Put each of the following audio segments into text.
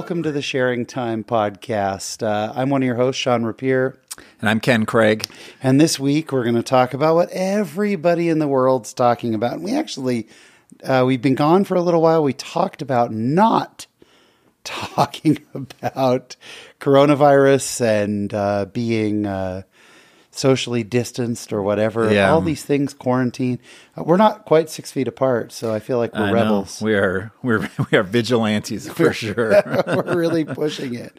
welcome to the Sharing Time podcast. Uh, I'm one of your hosts, Sean Rapier. And I'm Ken Craig. And this week we're going to talk about what everybody in the world's talking about. And we actually, uh, we've been gone for a little while. We talked about not talking about coronavirus and uh, being uh, socially distanced or whatever. Yeah. All these things, quarantine. Uh, we're not quite six feet apart, so I feel like we're I know. rebels. We are we're we are vigilantes for sure. we're really pushing it.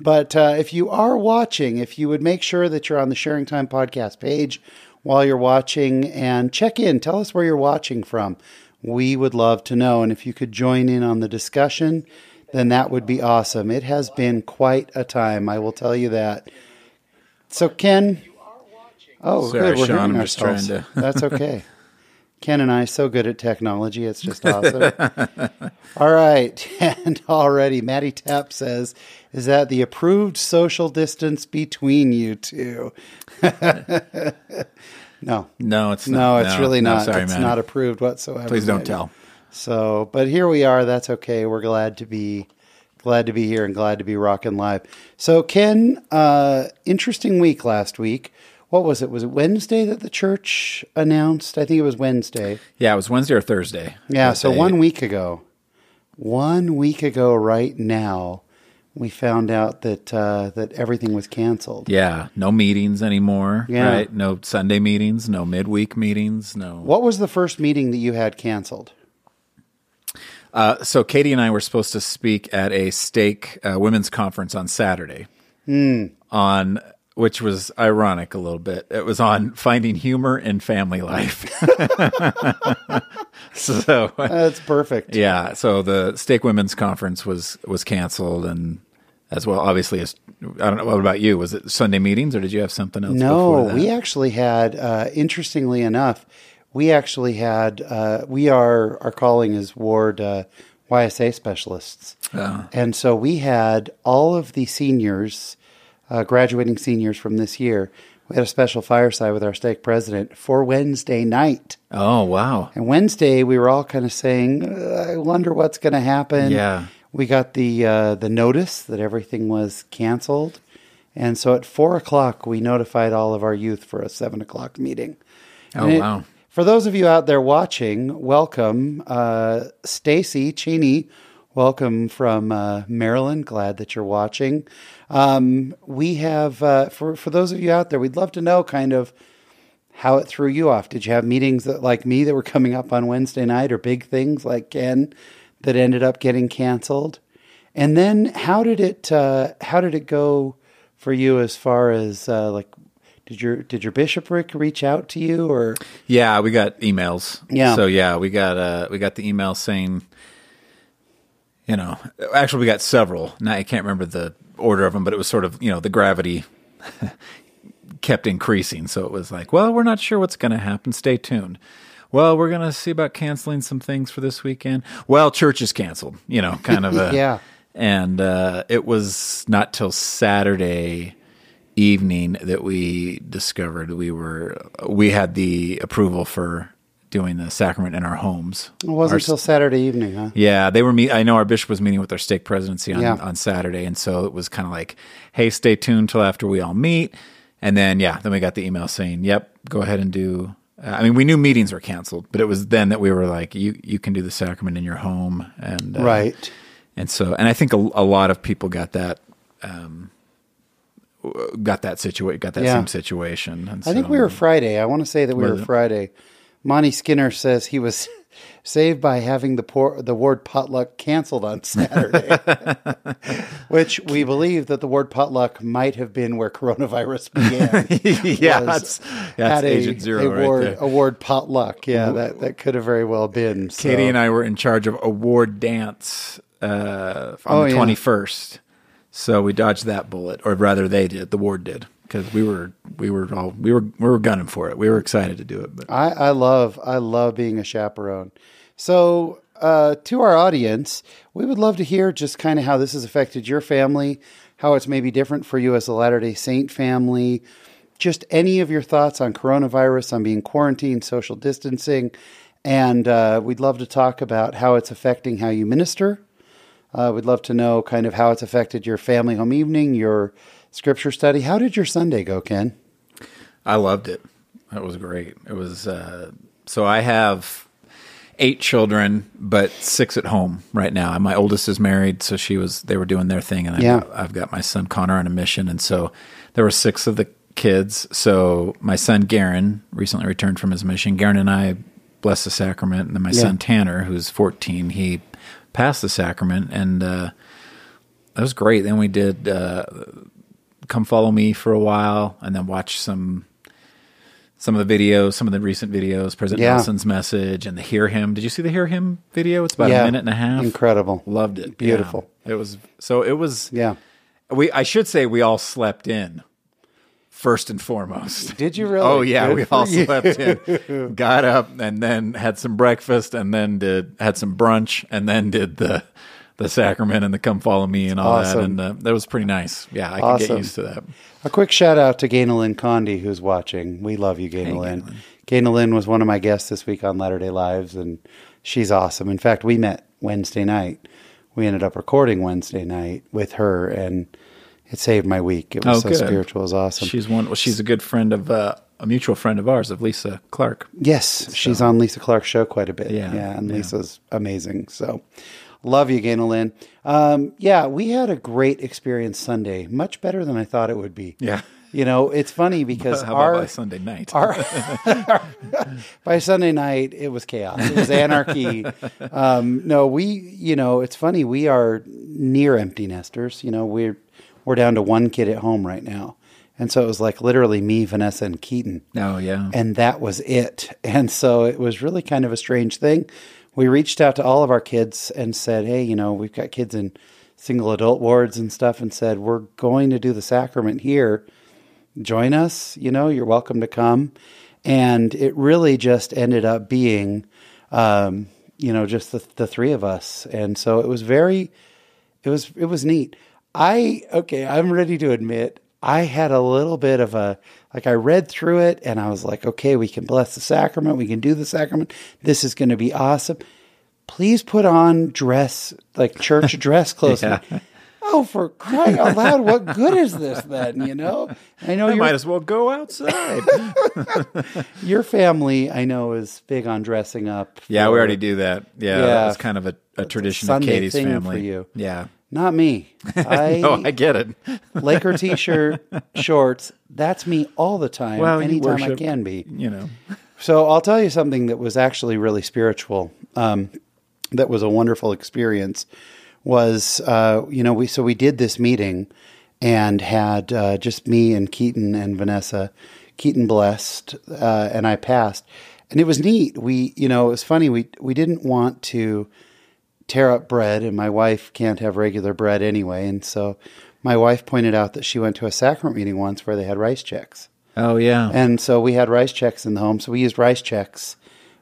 But uh, if you are watching, if you would make sure that you're on the Sharing Time podcast page while you're watching and check in, tell us where you're watching from. We would love to know. And if you could join in on the discussion, then that would be awesome. It has been quite a time, I will tell you that. So, Ken. Oh, Sorry, good. We're Sean, hearing just ourselves. trying to- That's okay. Ken and I so good at technology. It's just awesome. All right. And already Maddie Tapp says, is that the approved social distance between you two? no. No, it's No, not. it's really no, not. Sorry, it's man. not approved whatsoever. Please don't Maddie. tell. So, but here we are. That's okay. We're glad to be glad to be here and glad to be rocking live. So, Ken, uh, interesting week last week. What was it? Was it Wednesday that the church announced? I think it was Wednesday. Yeah, it was Wednesday or Thursday. Yeah, so one week ago, one week ago, right now, we found out that uh, that everything was canceled. Yeah, no meetings anymore. Yeah. Right. No Sunday meetings. No midweek meetings. No. What was the first meeting that you had canceled? Uh, so Katie and I were supposed to speak at a stake uh, women's conference on Saturday. Hmm. On which was ironic a little bit. It was on finding humor in family life. so That's perfect. yeah, so the stake women's conference was was canceled, and as well, obviously, as I don't know. What about you? Was it Sunday meetings, or did you have something else? No, before that? we actually had. Uh, interestingly enough, we actually had. Uh, we are our calling is ward uh, YSA specialists, and so we had all of the seniors, uh, graduating seniors from this year. We had a special fireside with our stake president for Wednesday night. Oh wow, And Wednesday, we were all kind of saying, uh, "I wonder what's going to happen." Yeah. we got the uh, the notice that everything was canceled, and so at four o'clock, we notified all of our youth for a seven o'clock meeting. Oh, it- wow. For those of you out there watching, welcome, uh, Stacy Cheney. Welcome from uh, Maryland. Glad that you're watching. Um, we have uh, for for those of you out there, we'd love to know kind of how it threw you off. Did you have meetings that, like me, that were coming up on Wednesday night, or big things like Ken that ended up getting canceled? And then how did it uh, how did it go for you as far as uh, like did your did your bishopric reach out to you or Yeah, we got emails. Yeah. So yeah, we got uh we got the email saying you know, actually we got several. Now I can't remember the order of them, but it was sort of, you know, the gravity kept increasing. So it was like, well, we're not sure what's going to happen. Stay tuned. Well, we're going to see about canceling some things for this weekend. Well, church is canceled, you know, kind of a Yeah. And uh, it was not till Saturday evening that we discovered we were we had the approval for doing the sacrament in our homes. it wasn't Our- until Saturday evening, huh? yeah, they were. Meet, I know our bishop was meeting with our stake presidency on, Yeah. on Saturday, and so it was kind of like, "Hey, stay tuned till after we all meet." And then, yeah, then we got the email saying, "Yep, go ahead and do." Uh, I mean, we knew meetings were canceled, but it was then that we were like, "You you can do the sacrament in your home," and uh, Right. And so, and I think a, a lot of people got that, um, got that situation, got that Yeah. same situation. And I think we were Friday. I want to say that we were? Friday. Monty Skinner says he was saved by having the por- the ward potluck canceled on Saturday, which we believe that the ward potluck might have been where coronavirus began. yeah, that's that's Had a, Agent Zero a right ward, there. a ward potluck. Yeah, that, that could have very well been. So. Katie and I were in charge of award dance uh, on Oh, the yeah. twenty first, so we dodged that bullet, or rather, they did. The ward did because we were we were all we were we were gunning for it. We were excited to do it, but I, I love I love being a chaperone. So uh, to our audience, we would love to hear just kind of how this has affected your family, how it's maybe different for you as a Latter Day Saint family. Just any of your thoughts on coronavirus, on being quarantined, social distancing, and uh, we'd love to talk about how it's affecting how you minister, Uh, we'd love to know kind of how it's affected your family home evening, your scripture study. How did your Sunday go, Ken? I loved it. It was great. It was uh, so I have eight children, but six at home right now. And my oldest is married, so she was they were doing their thing, and I've, Yeah. got, I've got my son Connor on a mission, and so there were six of the kids. So my son Garen recently returned from his mission. Garen and I blessed the sacrament, and then my Yeah. son Tanner, who's fourteen, he passed the sacrament, and uh, that was great. Then we did uh, come follow me for a while, and then watch some some of the videos, some of the recent videos, President Yeah. Nelson's message, and the Hear Him. Did you see the Hear Him video? It's about Yeah. a minute and a half. Incredible. Loved it. Beautiful. Yeah. It was so. It was. Yeah. We. I should say we all slept in. First and foremost. Did you really? Oh yeah, Good we all you. slept in. Got up and then had some breakfast and then did had some brunch and then did the the sacrament and the come follow me and all that and uh, that was pretty nice. Yeah, I Awesome. get used to that. A quick shout out to Gaina Lynn Condi, who's watching. We love you, Gaina Lynn. Gaina Lynn was one of my guests this week on Latter day Lives, and she's awesome. In fact, we met Wednesday night. We ended up recording Wednesday night with her, and it saved my week. It was Oh, so good. spiritual. It was awesome. She's one. Well, she's a good friend of uh, a mutual friend of ours, of Lisa Clark. Yes, she's on Lisa Clark's show quite a bit. Yeah, yeah, and yeah. Lisa's amazing. So, love you, Gaina Lynn. Um, yeah, we had a great experience Sunday, much better than I thought it would be. Yeah. you know, it's funny because our by Sunday night? our by Sunday night it was chaos. It was anarchy. um, no, we, you know, it's funny. We are near empty nesters. You know, we're we're down to one kid at home right now, and so it was like literally me, Vanessa, and Keaton oh yeah. and that was it. And so it was really kind of a strange thing. We reached out to all of our kids and said, "Hey, you know, we've got kids in single adult wards and stuff," and said, "We're going to do the sacrament here. Join us. You know, you're welcome to come." And it really just ended up being, um, you know, just the the three of us, and so it was very it was it was neat. I okay, I'm ready to admit I had a little bit of a like I read through it and I was like, okay, we can bless the sacrament, we can do the sacrament. This is going to be awesome. Please put on dress like church dress clothes. Yeah. Oh, for crying out loud! What good is this then? You know, I know you might as well go outside. your family. I know is big on dressing up. yeah, we already do that. Yeah, Yeah. that kind of a, a tradition Sunday of Katie's thing for family. you. Yeah. Not me. I, No, I get it. Laker t-shirt, shorts. That's me all the time. Well, anytime I can be. You know. So I'll tell you something that was actually really spiritual. Um, that was a wonderful experience. Was uh, you know we so we did this meeting and had uh, just me and Keaton and Vanessa. Keaton blessed uh, and I passed, and it was neat. We you know it was funny. We we didn't want to tear up bread, and my wife can't have regular bread anyway, and so my wife pointed out that she went to a sacrament meeting once where they had Rice Chex. Oh yeah. And so we had Rice Chex in the home. So we used Rice Chex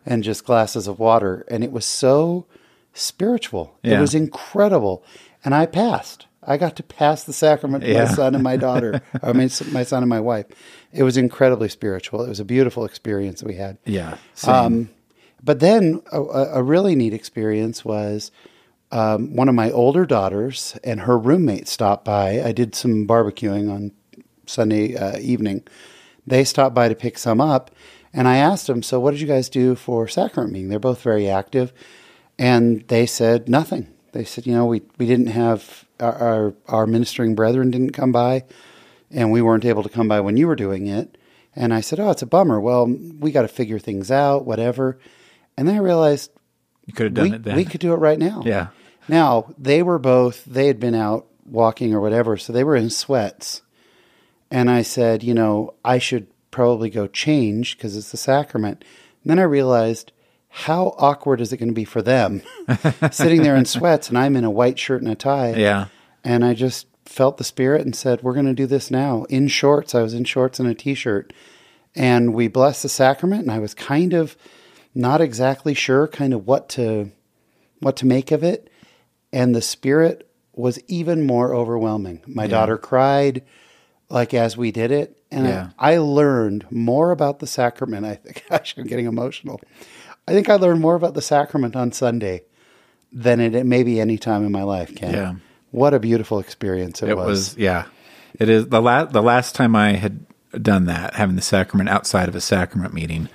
and just glasses of water. And it was so spiritual. It was incredible. And I passed. I got to pass the sacrament to Yeah. my son and my daughter, or my, my son and my wife. It was incredibly spiritual. It was a beautiful experience that we had. yeah. Um, but then a, a really neat experience was um, one of my older daughters and her roommate stopped by. I did some barbecuing on Sunday uh, evening. They stopped by to pick some up, and I asked them, "So, what did you guys do for sacrament meeting?" They're both very active, and they said nothing. They said, "You know, we we didn't have our our, our ministering brethren didn't come by, and we weren't able to come by when you were doing it." And I said, "Oh, it's a bummer. Well, we got to figure things out, whatever." And then I realized you could have done we, it then. we could do it right now. Yeah. Now, they were both, they had been out walking or whatever, so they were in sweats. And I said, you know, I should probably go change because it's the sacrament. And then I realized how awkward is it going to be for them sitting there in sweats and I'm in a white shirt and a tie. yeah. And I just felt the spirit and said, We're going to do this now. In shorts. I was in shorts and a t shirt. And we blessed the sacrament, and I was kind of not exactly sure kind of what to what to make of it. And the spirit was even more overwhelming. My daughter cried like as we did it. And Yeah. I, I learned more about the sacrament. I think gosh, I'm getting emotional. I think I learned more about the sacrament on Sunday than it maybe any time in my life. Ken. Yeah. What a beautiful experience it, It was. was, yeah. It is the last the last time I had done that, having the sacrament outside of a sacrament meeting,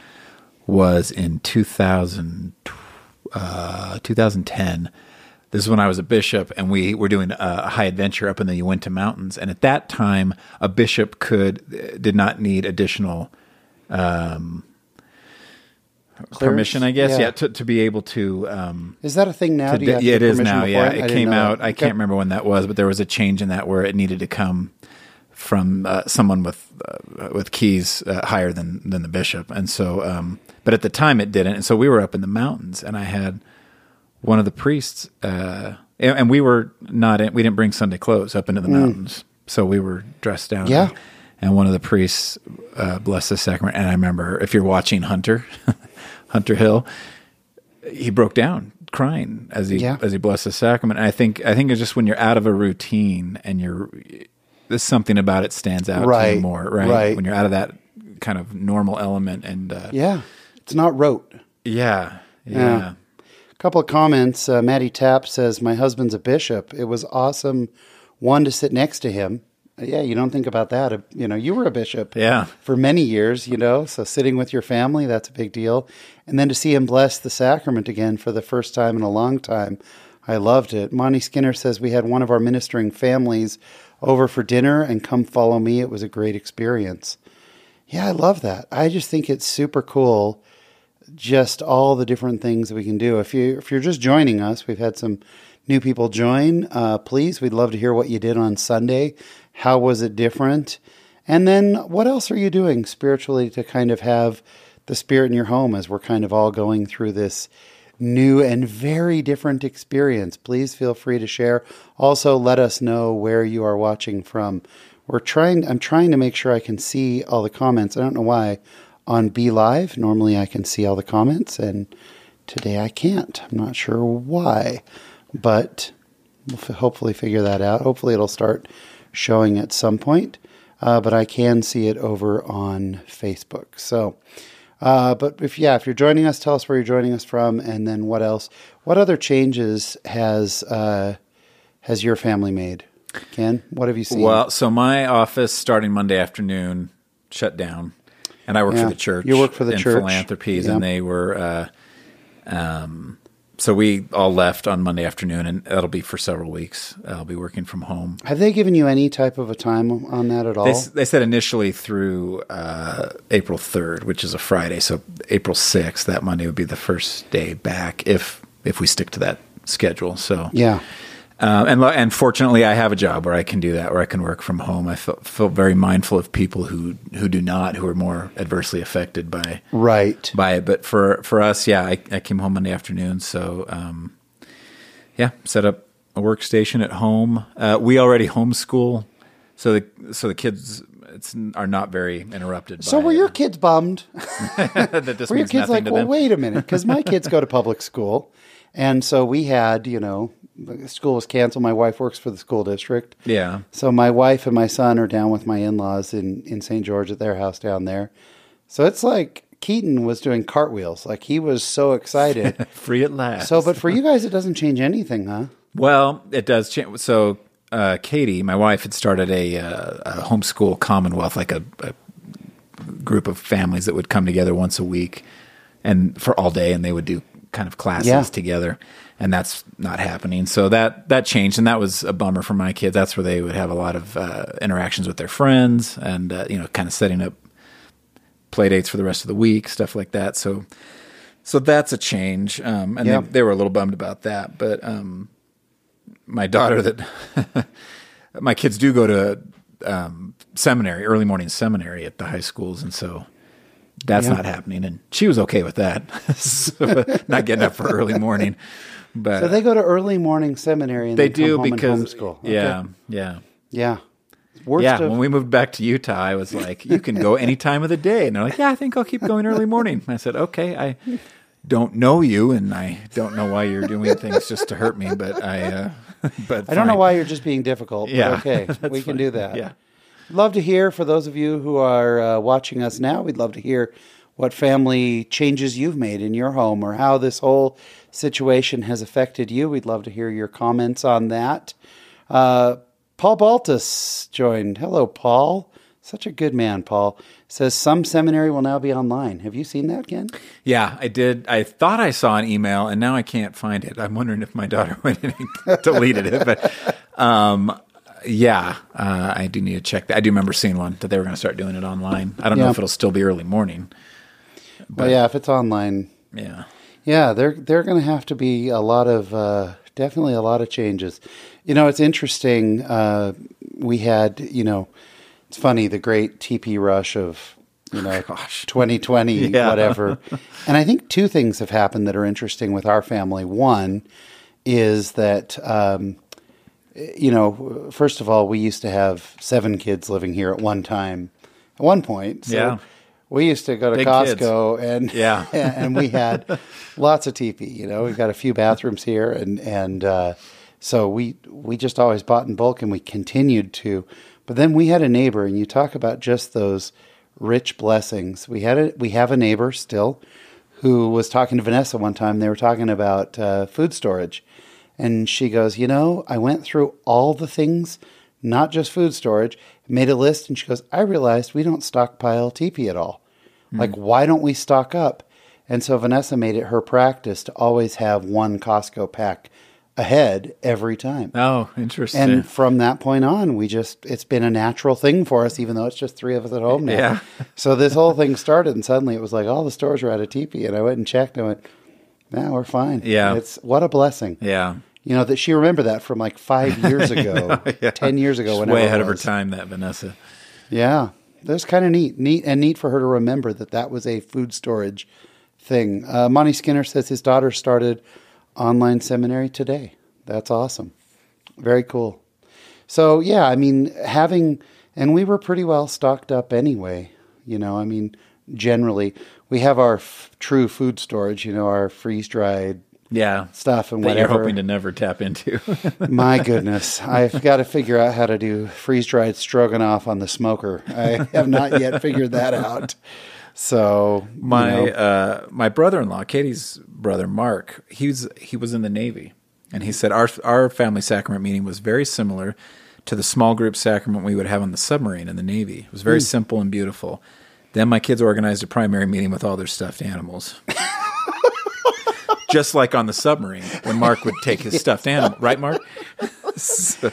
was in 2000, uh, 2010. This is when I was a bishop, and we were doing a high adventure up in the Uinta Mountains. And at that time, a bishop could did not need additional Clearance? permission, I guess, Yeah. yeah, to, to be able to. Um, Is that a thing now? Do you have yeah, it is now. Yeah, it came out. that. I can't remember when that was, but there was a change in that where it needed to come from uh, someone with uh, with keys uh, higher than than the bishop, and so. Um, but at the time, it didn't, and so we were up in the mountains, and I had one of the priests, uh, and, and we were not in, we didn't bring Sunday clothes up into the mountains, so we were dressed down. Mm. Yeah. And one of the priests uh, blessed the sacrament, and I remember if you're watching Hunter, Hunter Hill, he broke down crying as he Yeah. as he blessed the sacrament. And I think I think it's just when you're out of a routine and you're there's something about it stands out to Right, you more, right? right. When you're out of that kind of normal element and uh, Yeah, it's not rote. yeah, yeah, Yeah. A couple of comments. Uh, Maddie Tapp says, My husband's a bishop. It was awesome, one, to sit next to him. Yeah, you don't think about that. You know, you were a bishop Yeah. for many years, you know, so sitting with your family, that's a big deal. And then to see him bless the sacrament again for the first time in a long time, I loved it. Monty Skinner says, We had one of our ministering families over for dinner and come follow me. It was a great experience. Yeah, I love that. I just think it's super cool just all the different things that we can do. If you if you're just joining us, we've had some new people join. Uh, please, we'd love to hear what you did on Sunday. How was it different? And then what else are you doing spiritually to kind of have the spirit in your home as we're kind of all going through this new and very different experience? Please feel free to share. Also, let us know where you are watching from. We're trying. I'm trying to make sure I can see all the comments. I don't know why on BeLive. Normally I can see all the comments, and today I can't. I'm not sure why, but we'll f- hopefully figure that out. Hopefully it'll start showing at some point, uh, but I can see it over on Facebook. So, uh, but if yeah, if you're joining us, tell us where you're joining us from, and then what else? What other changes has uh, has your family made? Ken, what have you seen? Well, so my office starting Monday afternoon shut down, and I work Yeah. for the church. You work for the in church. philanthropies, Yeah. and they were. Uh, um, so we all left on Monday afternoon, and that'll be for several weeks. I'll be working from home. have they given you any type of a time on that at all? They, they said initially through uh, April 3rd, which is a Friday. So April 6th, that Monday would be the first day back if if we stick to that schedule. So yeah. Uh, and and fortunately, I have a job where I can do that, where I can work from home. I feel, feel very mindful of people who who do not, who are more adversely affected by Right. by it. But for for us, yeah, I, I came home Monday afternoon, so um, yeah, set up a workstation at home. Uh, we already homeschool, so the so the kids it's, are not very interrupted. So were your uh, kids bummed? that this Were your kids like, well, wait a minute, because my kids go to public school, and so we had, you know, the school was canceled. My wife works for the school district, Yeah, so my wife and my son are down with my in-laws in in St. George at their house down there. So it's like Keaton was doing cartwheels, like he was so excited. free at last. so, but for you guys, it doesn't change anything, huh? Well, it does change. So, uh, Katie, my wife, had started a, uh, a homeschool commonwealth, like a, a group of families that would come together once a week and for all day, and they would do kind of classes Yeah. together. And that's not happening. So that that changed, and that was a bummer for my kids. That's where they would have a lot of uh, interactions with their friends, and uh, you know, kind of setting up play dates for the rest of the week, stuff like that. So, so that's a change. Um, and Yeah. they, they were a little bummed about that. But um, my daughter, that my kids do go to um, seminary, early morning seminary at the high schools, and so that's Yeah. not happening. And she was okay with that, So, not getting up for early morning. But So they go to early morning seminary and they do because homeschool. Okay. yeah, yeah. yeah. Worst yeah, of when we moved back to Utah, I was like, "You can go any time of the day," and they're like, "Yeah, I think I'll keep going early morning." I said, "Okay, I don't know you, and I don't know why you're doing things just to hurt me, but I, uh, but I don't know why you're just being difficult. but Yeah, okay, we can fine. do that. Yeah. Love to hear for those of you who are uh, watching us now. We'd love to hear what family changes you've made in your home or how this whole situation has affected you. We'd love to hear your comments on that. Uh, Paul Baltus joined. Hello, Paul. Such a good man, Paul. Says some seminary will now be online. Have you seen that, Ken? Yeah, I did. I thought I saw an email, and now I can't find it. I'm wondering if my daughter went in and deleted it. But um, yeah, uh, I do need to check that. I do remember seeing one that they were going to start doing it online. I don't know if it'll still be early morning. But yeah, if it's online, Yeah. Yeah, they're they're going to have to be a lot of uh, definitely a lot of changes. You know, it's interesting. Uh, we had, you know, it's funny the great TP rush of you know Gosh. 2020 Yeah. whatever. and I think two things have happened that are interesting with our family. One is that um, you know, first of all, we used to have seven kids living here at one time, at one point. So Yeah. We used to go to Big Costco and Yeah. and we had lots of teepee. You know, we've got a few bathrooms here, and and uh, so we we just always bought in bulk, and we continued to. But then we had a neighbor, and you talk about just those rich blessings. We had a we have a neighbor still who was talking to Vanessa one time. They were talking about uh, food storage, and she goes, "You know, I went through all the things." Not just food storage, made a list, and she goes, I realized we don't stockpile teepee at all. Hmm. Like, why don't we stock up? And so Vanessa made it her practice to always have one Costco pack ahead every time. Oh, interesting. And from that point on, we just, it's been a natural thing for us, even though it's just three of us at home now. Yeah. so this whole thing started, and suddenly it was like all the stores were out of teepee. And I went and checked, and I went, nah, we're fine. Yeah. It's what a blessing. yeah. You know, that she remembered that from like five years ago, Yeah. 10 years ago, She's way ahead of her time, that Vanessa. Yeah, that's kind of neat, neat, and neat for her to remember that that was a food storage thing. Uh, Monty Skinner says his daughter started online seminary today. That's awesome. Very cool. So yeah, I mean, having and we were pretty well stocked up anyway. You know, I mean, generally we have our f- true food storage. You know, our freeze dried Yeah. stuff and That whatever. you're hoping to never tap into. My goodness, I've got to figure out how to do freeze dried stroganoff on the smoker. I have not yet figured that out. So you my know, uh, my brother-in-law, Katie's brother Mark, he's he was in the Navy, and he said our our family sacrament meeting was very similar to the small group sacrament we would have on the submarine in the Navy. It was very simple and beautiful. Then my kids organized a primary meeting with all their stuffed animals. Just like on the submarine when Mark would take his stuffed animal, right, Mark? So-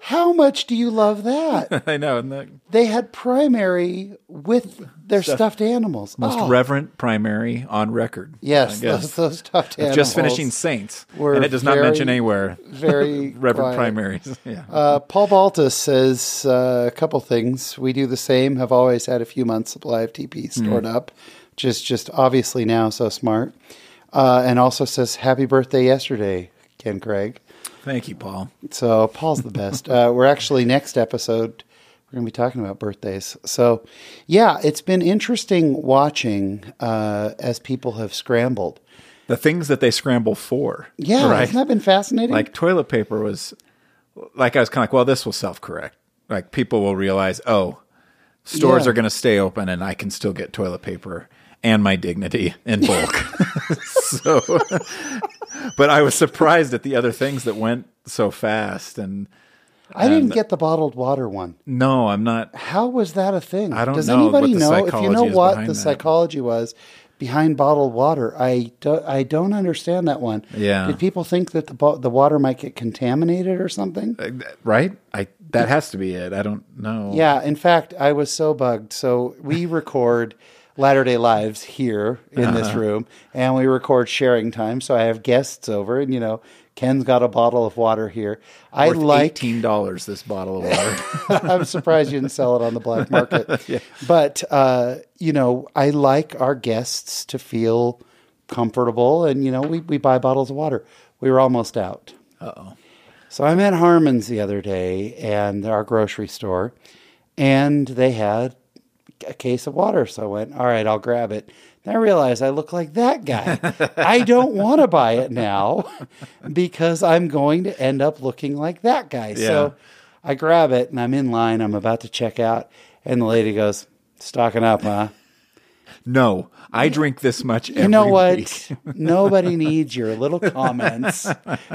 how much do you love that? I know, the They had primary with their stuffed animals. most Oh, reverent primary on record. yes, those, those stuffed animals. just finishing Saints, and it does not mention anywhere very reverent quiet. primaries. Yeah, Uh, Paul Baltus says uh, a couple things. We do the same. Have always had a few months' supply of TP stored up, just just obviously now so smart. Uh, and also says happy birthday yesterday, Ken Craig. thank you, Paul. So Paul's the best. uh, we're actually next episode. We're going to be talking about birthdays. So, yeah, it's been interesting watching uh, as people have scrambled. The things that they scramble for. Yeah, right. hasn't that been fascinating? Like toilet paper was, like I was kind of like, well, this will self correct. Like people will realize, oh, stores Yeah. are going to stay open, and I can still get toilet paper and my dignity in bulk. so, but I was surprised at the other things that went so fast. And I didn't get the bottled water one. no, I'm not. How was that a thing? I don't Does know anybody know if you know what the that. psychology was behind bottled water? I do, I don't understand that one. Yeah. Did people think that the bo- the water might get contaminated or something? Uh, right? I that has to be it. I don't know. Yeah, in fact, I was so bugged. So we record Latter Day Lives here in this Uh-huh. room, and we record sharing time. So I have guests over, and you know, Ken's got a bottle of water here. I Worth like. eighteen dollars this bottle of water. I'm surprised you didn't sell it on the black market. But uh, you know, I like our guests to feel comfortable, and you know, we we buy bottles of water. We were almost out. Uh oh. So I'm at Harmon's the other day and our grocery store, and they had a case of water. So I went, all right, I'll grab it. Then I realized I look like that guy. I don't want to buy it now because I'm going to end up looking like that guy. So I grab it and I'm in line. I'm about to check out. And the lady goes, stocking up, huh? No, I drink this much. You know what? Nobody needs your little comments.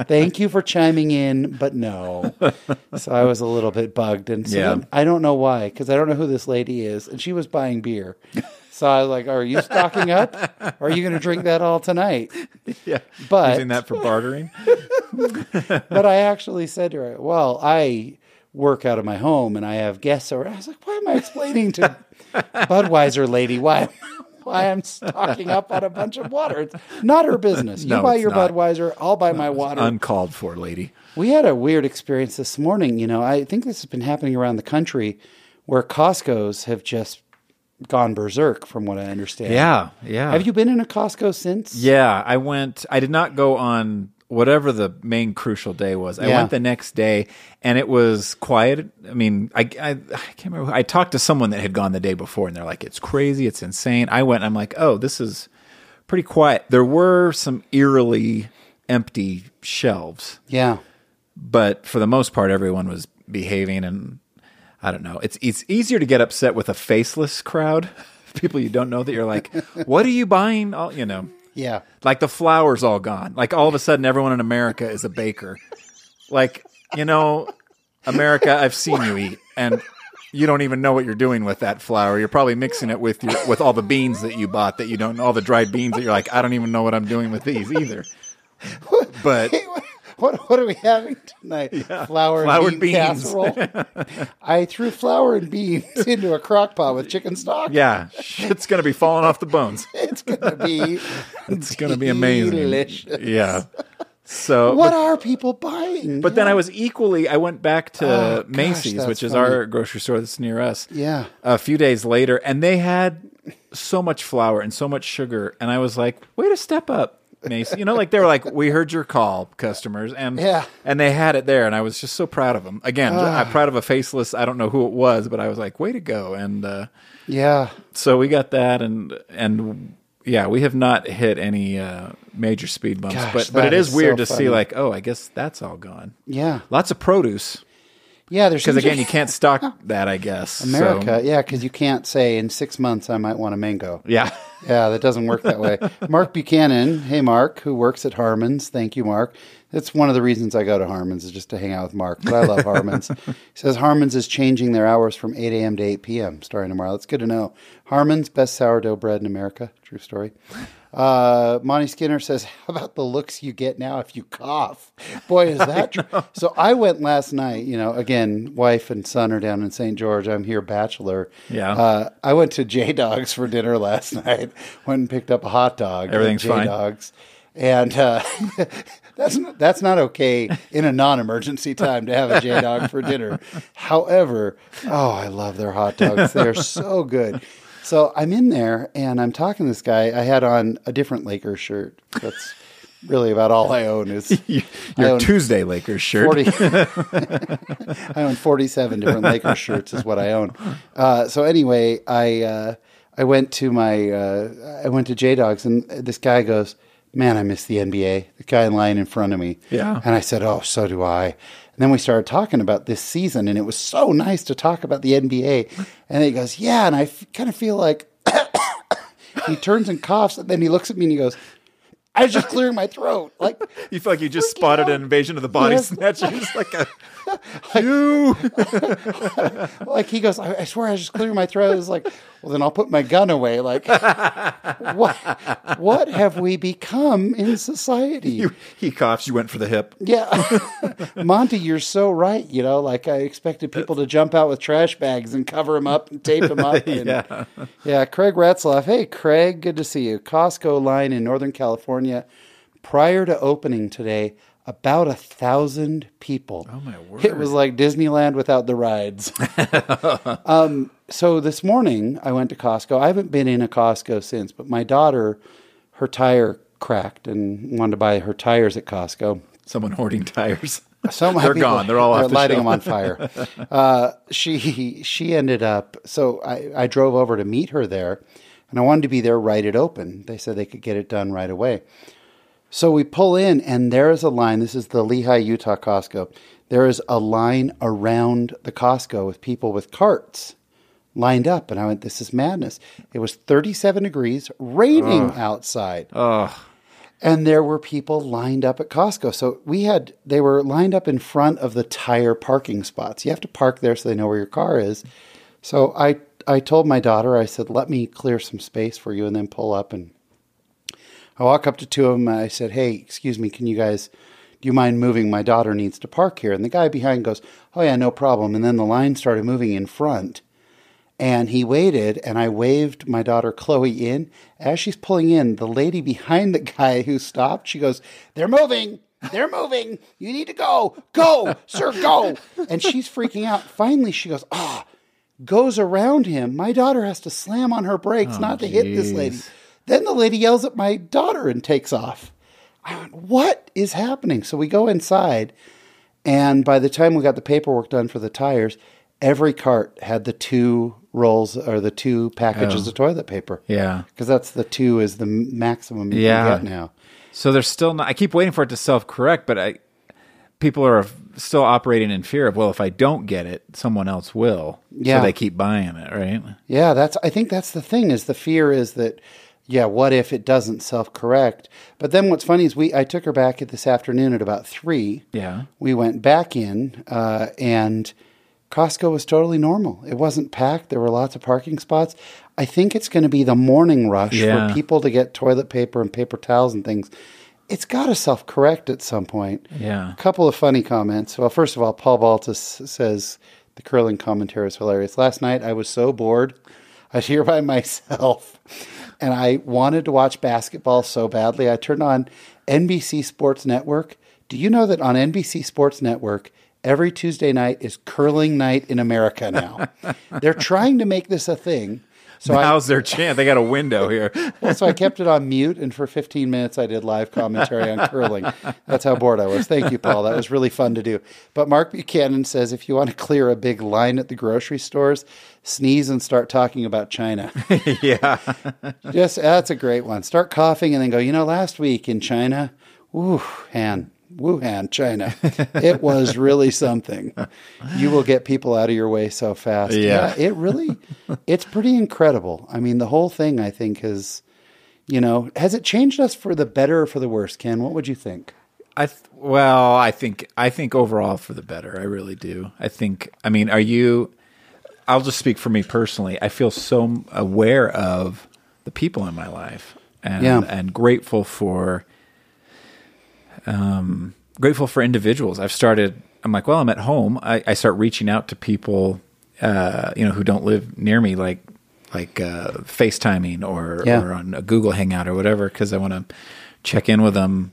Thank you for chiming in, but no. So I was a little bit bugged, and so Yeah. I don't know why because I don't know who this lady is, and she was buying beer. So I was like, "Are you stocking up? Or are you going to drink that all tonight?" Yeah, But- using that for bartering. But I actually said to her, "Well, I work out of my home, and I have guests over." I was like, "Why am I explaining to Budweiser lady why?" Why I'm stocking up on a bunch of water. It's not her business. You No, buy your not. Budweiser, I'll buy my water. Uncalled for, lady. We had a weird experience this morning. You know, I think this has been happening around the country where Costco's have just gone berserk, from what I understand. Yeah, yeah. Have you been in a Costco since? Yeah, I went. I did not go on whatever the main crucial day was. I Yeah. went the next day, and it was quiet. I mean, I, I I can't remember. who- I talked to someone that had gone the day before, and they're like, "It's crazy. It's insane." I went. I'm like, "Oh, this is pretty quiet." There were some eerily empty shelves, Yeah. but for the most part, everyone was behaving and. I don't know. It's it's easier to get upset with a faceless crowd, people you don't know that you're like, what are you buying? All you know, Yeah. like the flour's all gone. Like all of a sudden, everyone in America is a baker. Like you know, America, I've seen you eat, and you don't even know what you're doing with that flour. You're probably mixing it with your with all the beans that you bought that you don't all the dried beans that you're like, I don't even know what I'm doing with these either. But What what are we having tonight? Flour and bean beans. casserole. I threw flour and beans into a crock pot with chicken stock. yeah, shit's gonna be falling off the bones. It's gonna be It's gonna be amazing. Delicious. Yeah. So What are people buying? But then I was equally. I went back to Oh, Macey's, that's which is funny. our grocery store that's near us. Yeah. A few days later, and they had so much flour and so much sugar, and I was like, "Way to step up, Macey!" You know, like they were like, "We heard your call, customers," and Yeah. and they had it there, and I was just so proud of them. Again, I'm proud of a faceless. I don't know who it was, but I was like, "Way to go!" And uh, Yeah. so we got that, and and yeah, we have not hit any uh, major speed bumps, Gosh, but but it is, is weird so to see like, oh, I guess that's all gone. Yeah. Lots of produce Yeah. There's because again, you can't stock that. I guess So, America, yeah, because you can't say in six months I might want a mango. yeah, Yeah, that doesn't work that way. Mark Buchanan, hey Mark, who works at Harmon's. Thank you, Mark. That's one of the reasons I go to Harmon's is just to hang out with Mark. But I love Harmon's. he says Harmon's is changing their hours from 8 a.m. to 8 p.m. starting tomorrow. That's good to know. Harmon's best sourdough bread in America. True story. Uh, Monty Skinner says, "How about the looks you get now if you cough?" Boy, is that true. So I went last night. You know, again, wife and son are down in St. George. I'm here, bachelor. Yeah. Uh, I went to J Dawgs for dinner last night. Went and picked up a hot dog. Everything's fine. J-Dawgs. And uh, that's not, that's not okay in a non-emergency time to have a J Dawg for dinner. However, oh, I love their hot dogs. They're so good. So I'm in there and I'm talking to this guy. I had on a different Lakers shirt. That's really about all I own is your own Tuesday Lakers shirt. 40 I own 47 different Lakers shirts is what I own. Uh, so anyway, I uh, I went to my uh, I went to J Dawgs and this guy goes, "Man, I miss the NBA." The guy lying in front of me. Yeah. And I said, "Oh, so do I." And then we started talking about this season and it was so nice to talk about the NBA. And then he goes, "Yeah, and I f- kind of feel like he turns and coughs and then he looks at me and he goes, "I was just clearing my throat." Like You feel like you just spotted an invasion of the body Yes. snatchers, like a you. like he goes, I, I swear I was just clearing my throat. It's like, well, then I'll put my gun away. Like, what, what have we become in society? he coughs. You went for the hip. yeah, Monty, you're so right. You know, like I expected people to jump out with trash bags and cover them up and tape them up. And, Yeah. yeah. Craig Ratzloff. Hey, Craig, good to see you. Costco line in Northern California, prior to opening today. About a thousand people. Oh my word! It was like Disneyland without the rides. so this morning I went to Costco. I haven't been in a Costco since, but my daughter, her tire cracked and wanted to buy her tires at Costco. Someone hoarding tires. So my They're people- gone. They're all off the lighting them on fire. uh, she she ended up. So I, I drove over to meet her there, and I wanted to be there right at open. They said they could get it done right away. So we pull in, and there is a line. This is the Lehi, Utah Costco. There is a line around the Costco with people with carts lined up. And I went, this is madness. It was 37 degrees, raining outside. Oh, And there were people lined up at Costco. So we had, they were lined up in front of the tire parking spots. You have to park there so they know where your car is. So I, I told my daughter, I said, let me clear some space for you and then pull up. And I walk up to two of them and I said, hey, excuse me, can you guys, do you mind moving? My daughter needs to park here. And the guy behind goes, oh, yeah, no problem. And then the line started moving in front. And he waited, and I waved my daughter Chloe in. As she's pulling in, the lady behind the guy who stopped, she goes, They're moving. They're moving. You need to go. Go, sir, go. And she's freaking out. Finally, she goes, Ah, goes around him. My daughter has to slam on her brakes not to hit this lady. Then the lady yells at my daughter and takes off. I went, What is happening? So we go inside, and by the time we got the paperwork done for the tires, every cart had the two rolls or the two packages Oh. of toilet paper. yeah. Because that's the two is the maximum you Yeah. can get now. So there's still not. I keep waiting for it to self correct, but I people are still operating in fear of well, if I don't get it, someone else will. Yeah. So they keep buying it, right? Yeah, that's I think that's the thing is the fear is that yeah, what if it doesn't self-correct? But then what's funny is we I took her back at this afternoon at about 3. Yeah. We went back in uh, and Costco was totally normal. It wasn't packed. There were lots of parking spots. I think it's going to be the morning rush Yeah. for people to get toilet paper and paper towels and things. It's got to self correct at some point. Yeah. A couple of funny comments. Well, first of all, Paul Baltus says the curling commentary is hilarious. Last night I was so bored. I was here by myself and I wanted to watch basketball so badly. I turned on NBC Sports Network. Do you know that on NBC Sports Network, every Tuesday night is curling night in America now? They're trying to make this a thing. So I, their chance? They got a window here. well, so I kept it on mute, and for 15 minutes I did live commentary on curling. That's how bored I was. Thank you, Paul. That was really fun to do. But Mark Buchanan says if you want to clear a big line at the grocery stores, sneeze and start talking about China. yeah. Just that's a great one. Start coughing and then go. You know, last week in China, Wuhan, Wuhan, China, it was really something. You will get people out of your way so fast. Yeah. it really, it's pretty incredible. I mean, the whole thing I think has, you know, has it changed us for the better or for the worse? Ken, what would you think? I th- well, I think I think overall for the better. I really do. I think. I mean, are you? I'll just speak for me personally. I feel so aware of the people in my life, and Yeah. and grateful for, um, grateful for individuals. I've started. I'm like, well, I'm at home. I, I start reaching out to people, uh, you know, who don't live near me, like like uh, FaceTiming or Yeah. or on a Google Hangout or whatever, because I want to check in with them.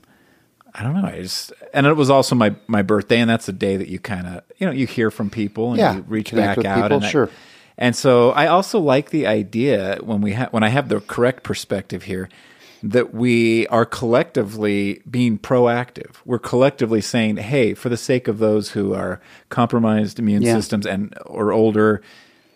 I don't know. I just and it was also my my birthday, and that's a day that you kind of you know you hear from people and Yeah, you reach back out. people, and I- sure. and so I also like the idea when we ha- when I have the correct perspective here that we are collectively being proactive. We're collectively saying, "Hey, for the sake of those who are compromised immune Yeah. systems and or older,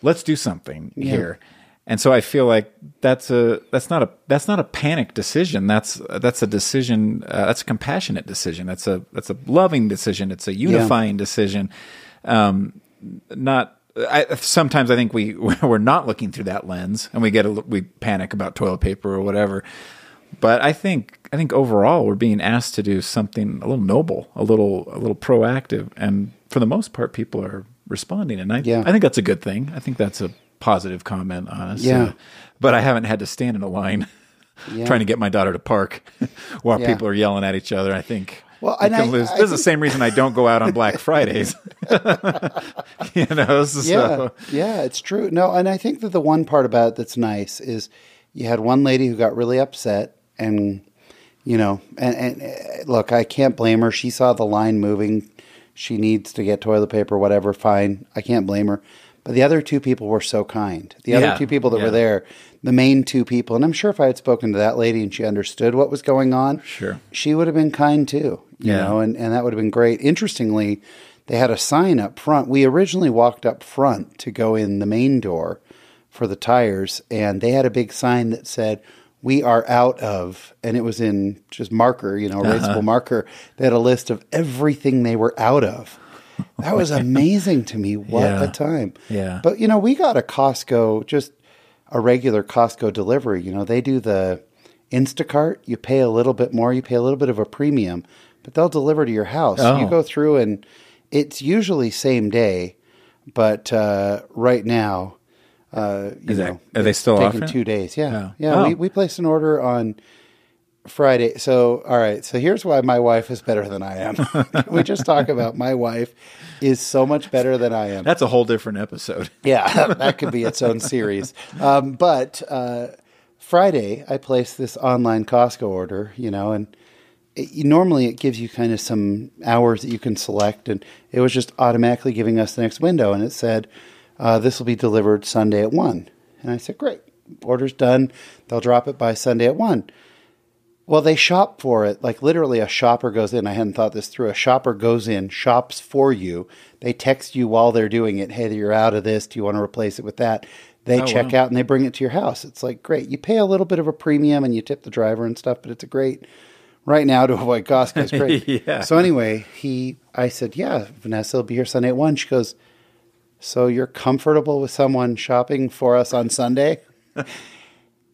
let's do something here." And so I feel like that's a that's not a that's not a panic decision. That's that's a decision. Uh, that's a compassionate decision. That's a that's a loving decision. It's a unifying decision. Um, not I, sometimes I think we we're not looking through that lens, and we get a, we panic about toilet paper or whatever. But I think I think overall we're being asked to do something a little noble, a little a little proactive, and for the most part, people are responding, and I Yeah. I think that's a good thing. I think that's a positive comment on us. Yeah. Uh, but I haven't had to stand in a line Yeah. trying to get my daughter to park while Yeah. people are yelling at each other. I think. Well, and can I- lose. I this is the same reason I don't go out on Black Fridays. you know, so, yeah, yeah, it's true. No, and I think that the one part about it that's nice is you had one lady who got really upset, and you know, and, and uh, look, I can't blame her. She saw the line moving. She needs to get toilet paper, whatever. Fine, I can't blame her. But the other two people were so kind. The other two people that yeah. were there, the main two people, and I'm sure if I had spoken to that lady and she understood what was going on, Sure. she would have been kind too. You Yeah. know, and, and that would have been great. Interestingly, they had a sign up front. We originally walked up front to go in the main door for the tires, and they had a big sign that said, We are out of, and it was in just marker, you know, Uh-huh. erasable marker. They had a list of everything they were out of. That was amazing to me. What Yeah. a time. Yeah. But you know, we got a Costco, just a regular Costco delivery. You know, they do the Instacart. You pay a little bit more, you pay a little bit of a premium, but they'll deliver to your house. Oh. You go through and it's usually same day, but uh, right now, uh, you Is that- know, are they still taking offering two days? Yeah, Oh. yeah. Oh. We we placed an order on Friday. So, all right. So here's why my wife is better than I am. we just talk about my wife is so much better than I am. That's a whole different episode. Yeah, that could be its own series. Um, but uh, Friday, I placed this online Costco order, you know, and it, normally it gives you kind of some hours that you can select, and it was just automatically giving us the next window, and it said, uh, "This will be delivered Sunday at one." And I said, "Great, order's done. They'll drop it by Sunday at one." Well, they shop for it. Like literally, a shopper goes in. I hadn't thought this through. A shopper goes in, shops for you. They text you while they're doing it. Hey, you're out of this. Do you want to replace it with that? They Oh, check wow. out and they bring it to your house. It's like great. You pay a little bit of a premium and you tip the driver and stuff, but it's a great. Right now, to avoid Costco is great. Yeah. So anyway, he, I said, yeah, Vanessa will be here Sunday at one. She goes, so you're comfortable with someone shopping for us on Sunday?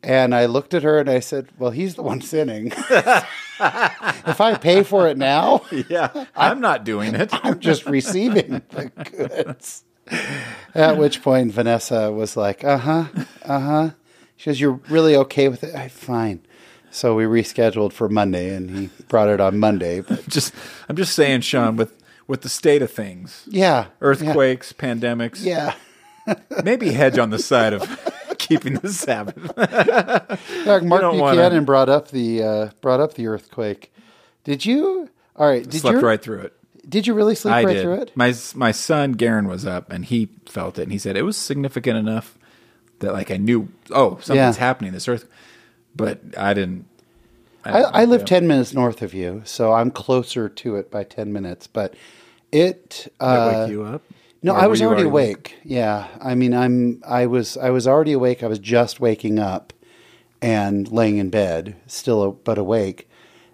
And I looked at her and I said, Well, he's the one sinning. if I pay for it now, yeah, I'm not doing it. I'm just receiving the goods. At which point, Vanessa was like, Uh huh, uh huh. She goes, You're really okay with it? I, Fine. So we rescheduled for Monday and he brought it on Monday. But just I'm just saying, Sean, with with the state of things, yeah. earthquakes, pandemics, Yeah. maybe hedge on the side of keeping the Sabbath. Mark don't wanna- Buchanan brought up the uh, brought up the earthquake. Did you? All right. Did Slept you? right through it. Did you really sleep I right did. through it? My my son Garen was up and he felt it and he said it was significant enough that like I knew oh something's Yeah. happening this earth, but I didn't. I, I live 10 minutes north of you, so I'm closer to it by 10 minutes. But it. Uh, wake you up? no, Or I was you already awake. Yeah. I mean, I'm, I was, I was already awake. I was just waking up and laying in bed, still, but awake.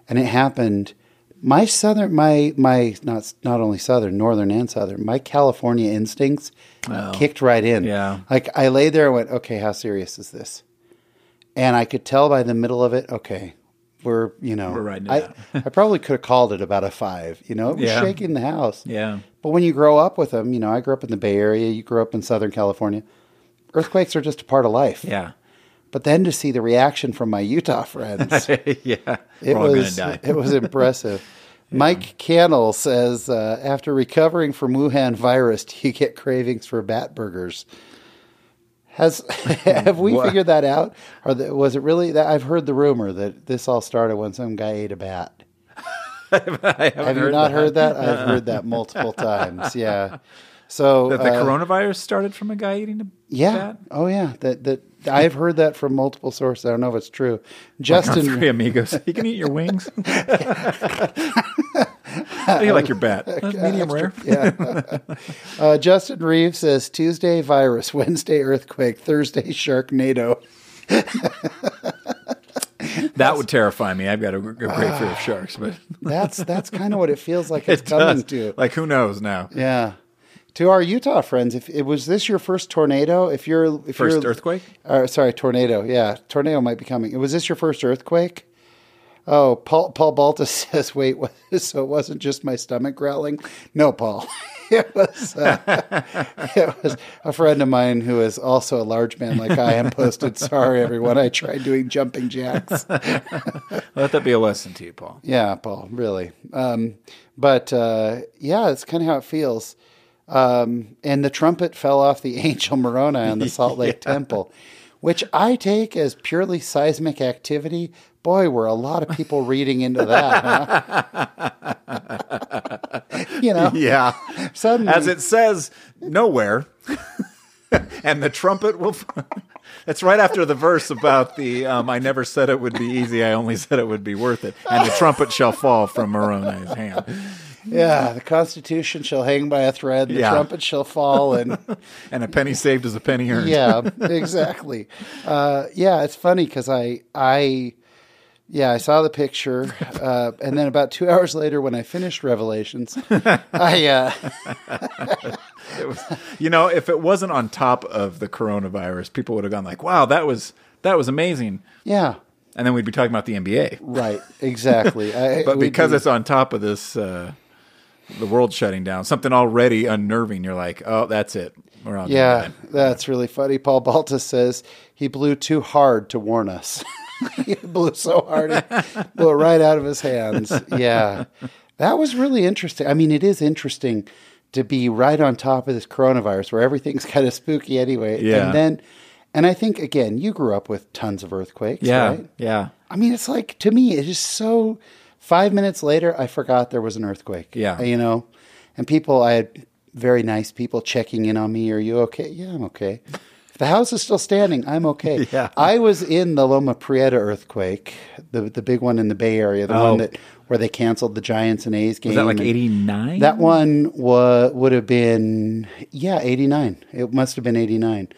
And it happened. My southern, my, my, not, not only southern, northern and southern, my California instincts Oh. kicked right in. Yeah. Like I lay there and went, okay, how serious is this? And I could tell by the middle of it, okay, we're, you know, We're riding I. I probably could have called it about a five, you know, it was Yeah. shaking the house. Yeah. But when you grow up with them, you know, I grew up in the Bay Area, you grew up in Southern California. Earthquakes are just a part of life. Yeah. But then to see the reaction from my Utah friends, yeah. it was it was impressive. Mike Cannell says, uh, after recovering from Wuhan virus, do you get cravings for bat burgers? Has have we What? figured that out, or was it really that? I've heard the rumor that this all started when some guy ate a bat. Have you heard not that. heard that? I've heard that multiple times. Yeah. So that the uh, coronavirus started from a guy eating a Yeah. bat? Oh, yeah. That that I've heard that from multiple sources. I don't know if it's true. Like Justin, Three Amigos. You can eat your wings. You like your bat? Uh, medium rare. yeah. uh, Justin Reeves says Tuesday virus, Wednesday earthquake, Thursday sharknado. That would terrify me. I've got a, a great fear of sharks, but That's that's kind of what it feels like it's it coming does. to. Like who knows now? Yeah. To our Utah friends, if it was this your first tornado, if you're if 1st you're, earthquake? Uh, sorry, tornado. Yeah, tornado might be coming. Was this your first earthquake? Oh, Paul Paul Balta says, "Wait, what, so it wasn't just my stomach growling? No, Paul, it was uh, it was a friend of mine who is also a large man like I am. Posted, sorry everyone, I tried doing jumping jacks. Let that be a lesson to you, Paul. Yeah, Paul, really. Um, but uh, yeah, it's kind of how it feels. Um, and the trumpet fell off the angel Moroni on the Salt Lake Temple, which I take as purely seismic activity. Boy, were a lot of people reading into that. Huh? you know, Yeah. suddenly, As it says nowhere. and the trumpet will. That's right after the verse about the um, I never said it would be easy, I only said it would be worth it. And the trumpet shall fall from Moroni's hand. yeah, the Constitution shall hang by a thread, the Yeah. trumpet shall fall, and And a penny saved is a penny earned. yeah, exactly. Uh, yeah, it's funny because I I Yeah, I saw the picture, uh, and then about two hours later, when I finished Revelations, I uh, It was, you know, if it wasn't on top of the coronavirus, people would have gone like, "Wow, that was that was amazing," yeah, and then we'd be talking about the NBA. right, exactly. I, But because be- it's on top of this, uh, the world shutting down, something already unnerving, you're like, "Oh, that's it. We're on." yeah, that's really funny. Paul Baltus says he blew too hard to warn us. he blew so hard, he blew it right out of his hands. Yeah, that was really interesting. I mean, it is interesting to be right on top of this coronavirus where everything's kind of spooky anyway. Yeah. and then, and I think again, you grew up with tons of earthquakes, yeah, right? yeah, I mean, it's like to me, it is so. Five minutes later, I forgot there was an earthquake. Yeah. you know, and people, I had very nice people checking in on me. Are you okay? Yeah, I'm okay. The house is still standing, I'm okay. Yeah. I was in the Loma Prieta earthquake, the the big one in the Bay Area, the Oh. one that where they canceled the Giants and A's game. Was that like eighty nine? That one wa- would have been yeah, eighty nine. It must have been eighty nine.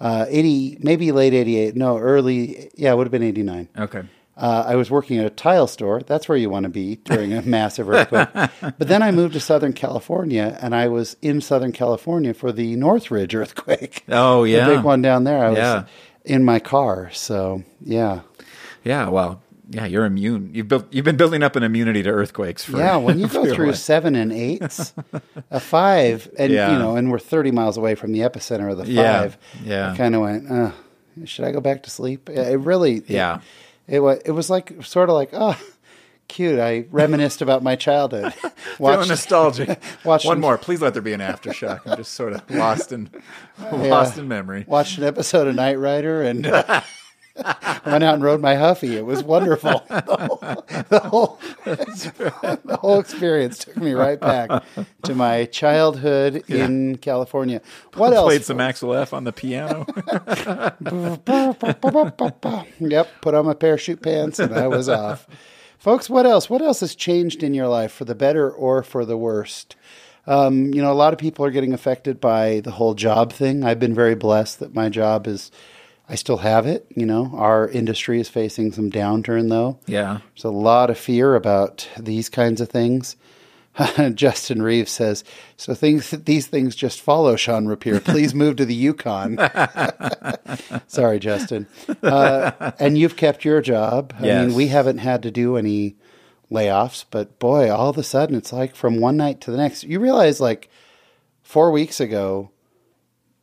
Uh, eighty, maybe late eighty eight. No, early. Yeah, it would have been eighty nine. Okay. Uh, I was working at a tile store. That's where you want to be during a massive earthquake. but then I moved to Southern California, and I was in Southern California for the Northridge earthquake. Oh yeah, the big one down there. I was Yeah. in my car. So yeah, Yeah, well, yeah, you're immune. You've built. You've been building up an immunity to earthquakes. For, yeah. When you go through life. seven and eights, a five, and Yeah. you know, and we're thirty miles away from the epicenter of the Yeah. five. Yeah. I kind of went. Uh, should I go back to sleep? It really. Yeah. It, was. It was like sort of like oh. Cute. I reminisced about my childhood. Feeling nostalgic. watched One more, please. Let there be an aftershock. I'm just sort of lost in lost in memory. watched an episode of Knight Rider and went out and rode my Huffy. It was wonderful. The whole, the whole, the whole experience took me right back to my childhood in California. What else? Played some Axel F on the piano. yep, put on my parachute pants and I was off. Folks, what else? What else has changed in your life for the better or for the worst? Um, you know, a lot of people are getting affected by the whole job thing. I've been very blessed that my job is, I still have it. You know, our industry is facing some downturn though. yeah. There's a lot of fear about these kinds of things. Justin Reeves says, "So things these things just follow Sean Rapier. Please move to the Yukon." Sorry, Justin. Uh, and you've kept your job. I mean, we haven't had to do any layoffs, but boy, all of a sudden, it's like from one night to the next. You realize, like four weeks ago,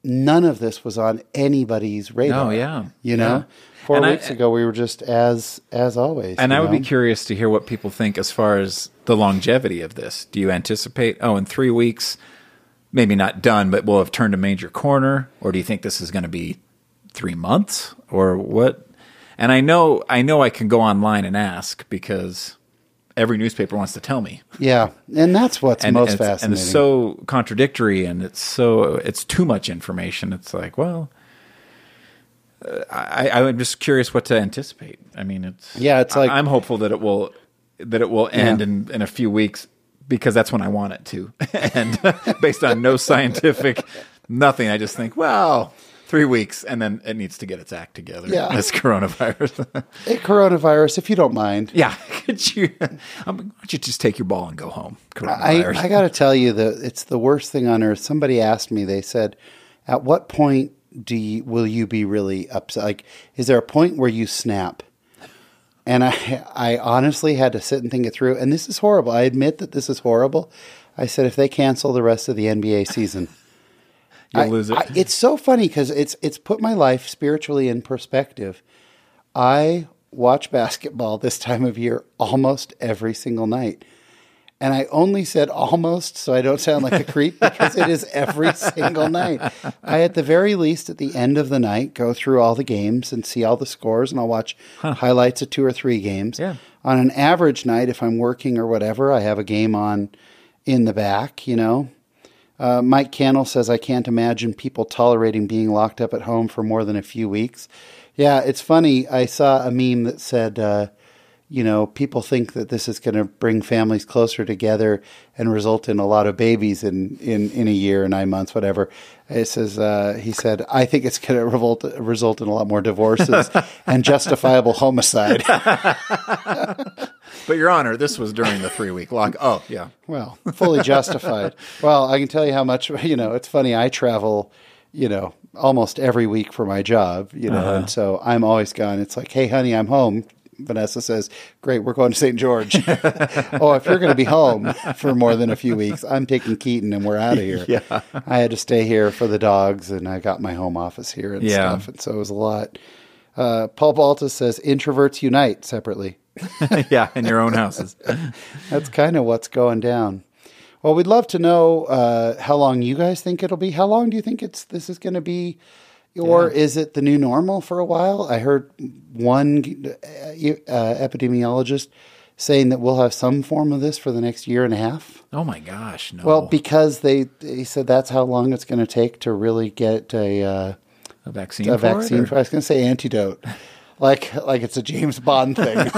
none of this was on anybody's radar. Oh, yeah. you know. Yeah. Four And I- weeks ago, we were just as as always. And I would be curious to hear what people think as far as the longevity of this. Do you anticipate, oh, in three weeks, maybe not done, but we'll have turned a major corner? Or do you think this is going to be three months or what? And I know, I know I can go online and ask because every newspaper wants to tell me. Yeah, and that's what's And, most and fascinating. it's so contradictory and it's so, it's too much information. It's like, well, uh, I, I'm just curious what to anticipate. I mean, it's Yeah, it's like- I, am hopeful that it will that it will end Yeah. in in a few weeks because that's when I want it to. and based on no scientific nothing, I just think, well, three weeks, and then it needs to get its act together. Yeah. this coronavirus. Hey, coronavirus, if you don't mind. yeah, could you? Um, why don't you just take your ball and go home? I, Coronavirus. I got to tell you that it's the worst thing on earth. Somebody asked me, they said, at what point do you, will you be really upset? Like, is there a point where you snap? And I, I honestly had to sit and think it through. And this is horrible. I admit that this is horrible. I said, if they cancel the rest of the NBA season, You'll I- lose it. I- it's so funny because it's it's put my life spiritually in perspective. I watch basketball this time of year almost every single night. And I only said almost so I don't sound like a creep because it is every single night. I, at the very least, at the end of the night, go through all the games and see all the scores, and I'll watch highlights of two or three games. Yeah. On an average night, if I'm working or whatever, I have a game on in the back, you know. Uh, Mike Cannell says, I can't imagine people tolerating being locked up at home for more than a few weeks. Yeah, it's funny. I saw a meme that said, uh, you know, people think that this is going to bring families closer together and result in a lot of babies in, in, in a year, nine months, whatever. It says, uh, he said, I think it's going to result, result in a lot more divorces and justifiable homicide. But Your Honor, this was during the three week lock. Oh, yeah. Well, fully justified. well, I can tell you how much, you know, it's funny. I travel, you know, almost every week for my job, you know, uh-huh. and so I'm always gone. It's like, hey, honey, I'm home. Vanessa says, great, we're going to St. George. oh, if you're going to be home for more than a few weeks, I'm taking Keaton and we're out of here. Yeah. I had to stay here for the dogs and I got my home office here and Yeah. stuff. And so it was a lot. Uh, Paul Baltus says, introverts unite separately. yeah, in your own houses. That's kind of what's going down. Well, we'd love to know uh, how long you guys think it'll be. How long do you think it's this is going to be, or is it the new normal for a while? I heard one uh, epidemiologist saying that we'll have some form of this for the next year and a half. Oh my gosh, no. Well, because they he said that's how long it's going to take to really get a uh, a vaccine. a vaccine. or- For, I was going to say antidote, like like it's a James Bond thing.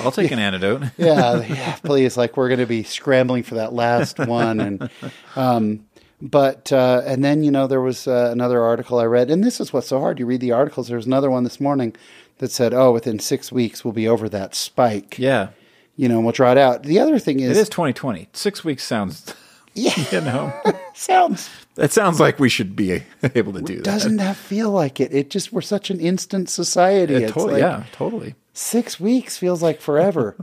I'll take an antidote. yeah, yeah, please. Like we're going to be scrambling for that last one, and um, but uh, and then you know there was uh, another article I read, and this is what's so hard. You read the articles. There was another one this morning that said, "Oh, within six weeks we'll be over that spike." Yeah. You know, and we'll draw it out. The other thing is, It is, is 2020. Six weeks sounds, yeah, you know, sounds it sounds like we should be able to do that. doesn't that feel like it? It just we're such an instant society. It totally, like, yeah, totally. six weeks feels like forever.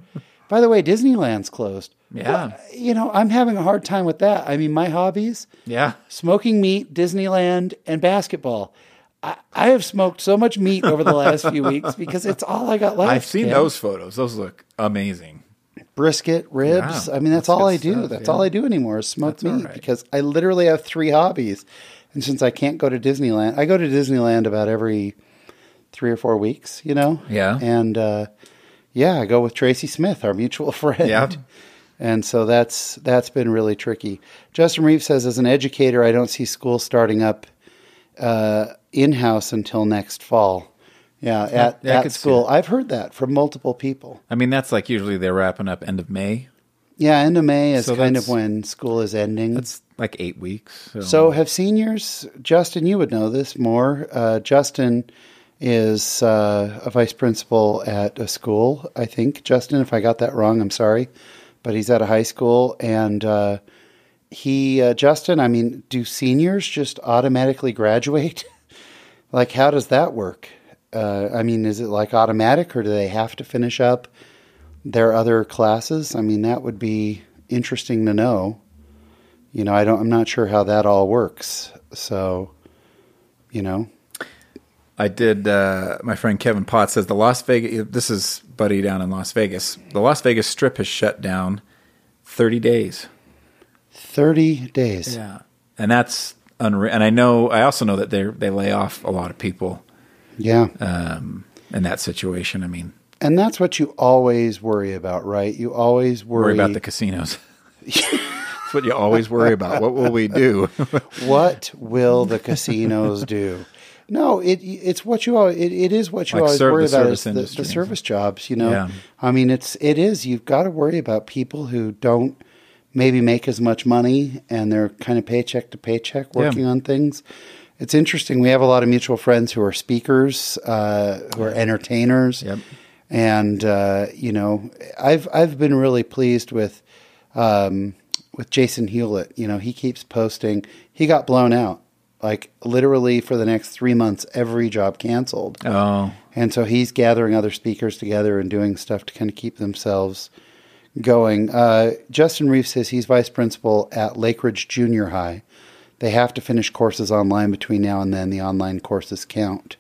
By the way, Disneyland's closed. Yeah. Well, you know, I'm having a hard time with that. I mean, my hobbies Yeah. smoking meat, Disneyland, and basketball. I, I have smoked so much meat over the last few weeks because it's all I got left. I've seen Ken. those photos. Those look amazing. Brisket, ribs. I mean, that's, that's all I do. stuff, that's yeah. all I do anymore is smoke That's meat right. because I literally have three hobbies. And since I can't go to Disneyland, I go to Disneyland about every three or four weeks, you know? Yeah. And uh, yeah, I go with Tracy Smith, our mutual friend. Yeah. And so that's that's been really tricky. Justin Reeve says, as an educator, I don't see school starting up uh, in house until next fall. Yeah, at, I at school. I've heard that from multiple people. I mean, that's like usually they're wrapping up end of May. Yeah, end of May is So kind of when school is ending. That's like eight weeks. So, So, have seniors, Justin, you would know this more. Uh, Justin is uh, a vice principal at a school, I think. Justin, if I got that wrong, I'm sorry. But he's at a high school. And uh, he, uh, Justin, I mean, do seniors just automatically graduate? like, how does that work? Uh, I mean, is it like automatic or do they have to finish up their other classes? I mean, that would be interesting to know you know, I don't. I'm not sure how that all works. So, you know, I did. Uh, my friend Kevin Potts says the Las Vegas. This is Buddy down in Las Vegas. The Las Vegas Strip has shut down thirty days. thirty days. Yeah, and that's unreal. And I know. I also know that they they lay off a lot of people Yeah, um, in that situation. I mean, and that's what you always worry about, right? You always worry, worry about the casinos. that's what you always worry about. What will we do? what will the casinos do? No, it it's what you always, it, it is what you Like always worry the about service is the, the service jobs. You know, Yeah. I mean, it's it is you've got to worry about people who don't maybe make as much money and they're kind of paycheck to paycheck working on things. It's interesting. We have a lot of mutual friends who are speakers, uh, who are entertainers, Yep. and uh, you know, I've I've been really pleased with um, with Jason Hewlett. You know, he keeps posting. He got blown out, like literally for the next three months. Every job canceled, oh, and so he's gathering other speakers together and doing stuff to kind of keep themselves going. Uh, Justin Reeves says he's vice principal at Lakeridge Junior High. They have to finish courses online between now and then. The online courses count.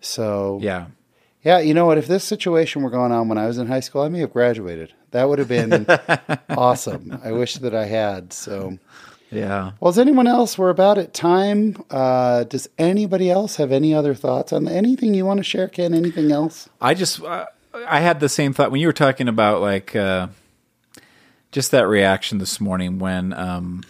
So yeah. yeah, you know what? If this situation were going on when I was in high school, I may have graduated. That would have been awesome. I wish that I had. So, Yeah. well, is anyone else? We're about at time. Uh, does anybody else have any other thoughts on anything you want to share, Ken? Anything else? I just uh, I had the same thought when you were talking about like uh, just that reaction this morning when um,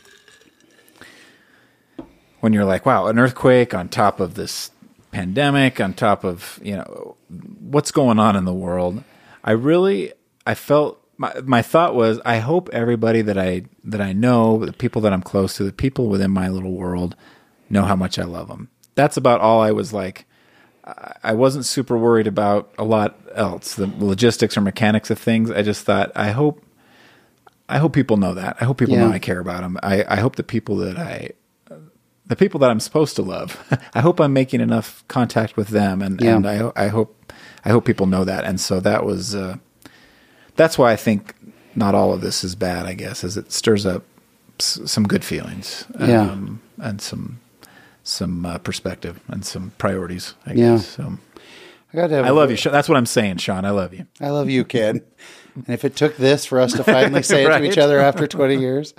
when you're like, wow, an earthquake on top of this pandemic, on top of you know what's going on in the world. I really, I felt my my thought was, I hope everybody that I that I know, the people that I'm close to, the people within my little world, know how much I love them. That's about all I was like. I- wasn't super worried about a lot else, the logistics or mechanics of things. I just thought, I hope, I hope people know that. I hope people Yeah. know I care about them. I, I hope the people that I, the people that I'm supposed to love, I hope I'm making enough contact with them, and, Yeah. and I, I hope, I hope people know that. And so that was, uh, that's why I think not all of this is bad. I guess is it stirs up s- some good feelings, Yeah. um, and some some uh, perspective and some priorities. I Yeah. guess. So, I got to have I love you. Sean. That's what I'm saying, Sean. I love you. I love you, kid. And if it took this for us to finally say it to each other after 20 years,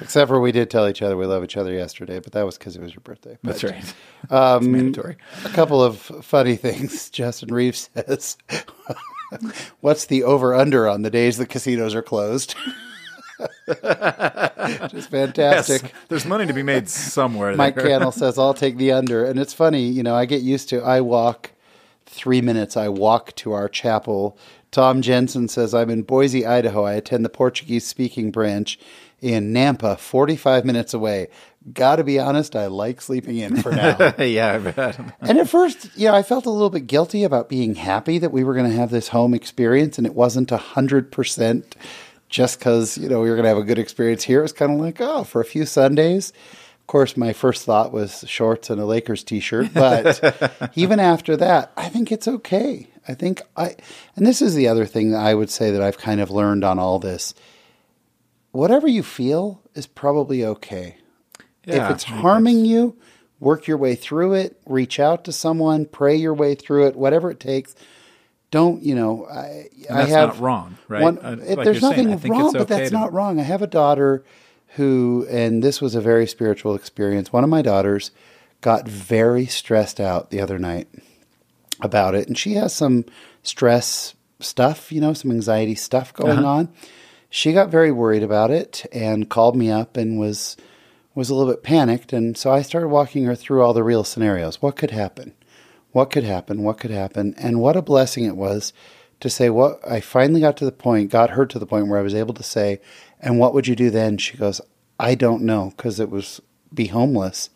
except for we did tell each other we love each other yesterday, but that was because it was your birthday. That's right. Um, it's mandatory. A couple of funny things. Justin Reeves says, What's the over under on the days the casinos are closed? Just fantastic. Yes, there's money to be made somewhere. Mike there. Cannell says, I'll take the under. And it's funny, you know, I get used to, I walk three minutes, I walk to our chapel. Tom Jensen says, I'm in Boise, Idaho. I attend the Portuguese speaking branch in Nampa, 45 minutes away. Got to be honest, I like sleeping in for now. yeah, I bet. and at first, you know, I felt a little bit guilty about being happy that we were going to have this home experience and it wasn't 100% just because, you know, we were going to have a good experience here. It was kind of like, oh, for a few Sundays. Of course, my first thought was shorts and a Lakers t shirt. But even after that, I think it's okay. I think I, and this is the other thing that I would say that I've kind of learned on all this. Whatever you feel is probably okay Yeah, if it's harming you, work your way through it, reach out to someone, pray your way through it, whatever it takes. Don't, you know, I, I have not wrong, right? one- Uh, like there's you're saying, nothing wrong, it's but that's to- not wrong. I have a daughter who, and this was a very spiritual experience. One of my daughters got very stressed out the other night about it, and she has some stress stuff, you know, some anxiety stuff going Uh-huh. on. She got very worried about it and called me up and was was a little bit panicked, and so I started walking her through all the real scenarios. What could happen? What could happen? What could happen? And what a blessing it was to say what I finally got to the point, got her to the point where I was able to say, and what would you do then? She goes, I don't know, because it was be homeless.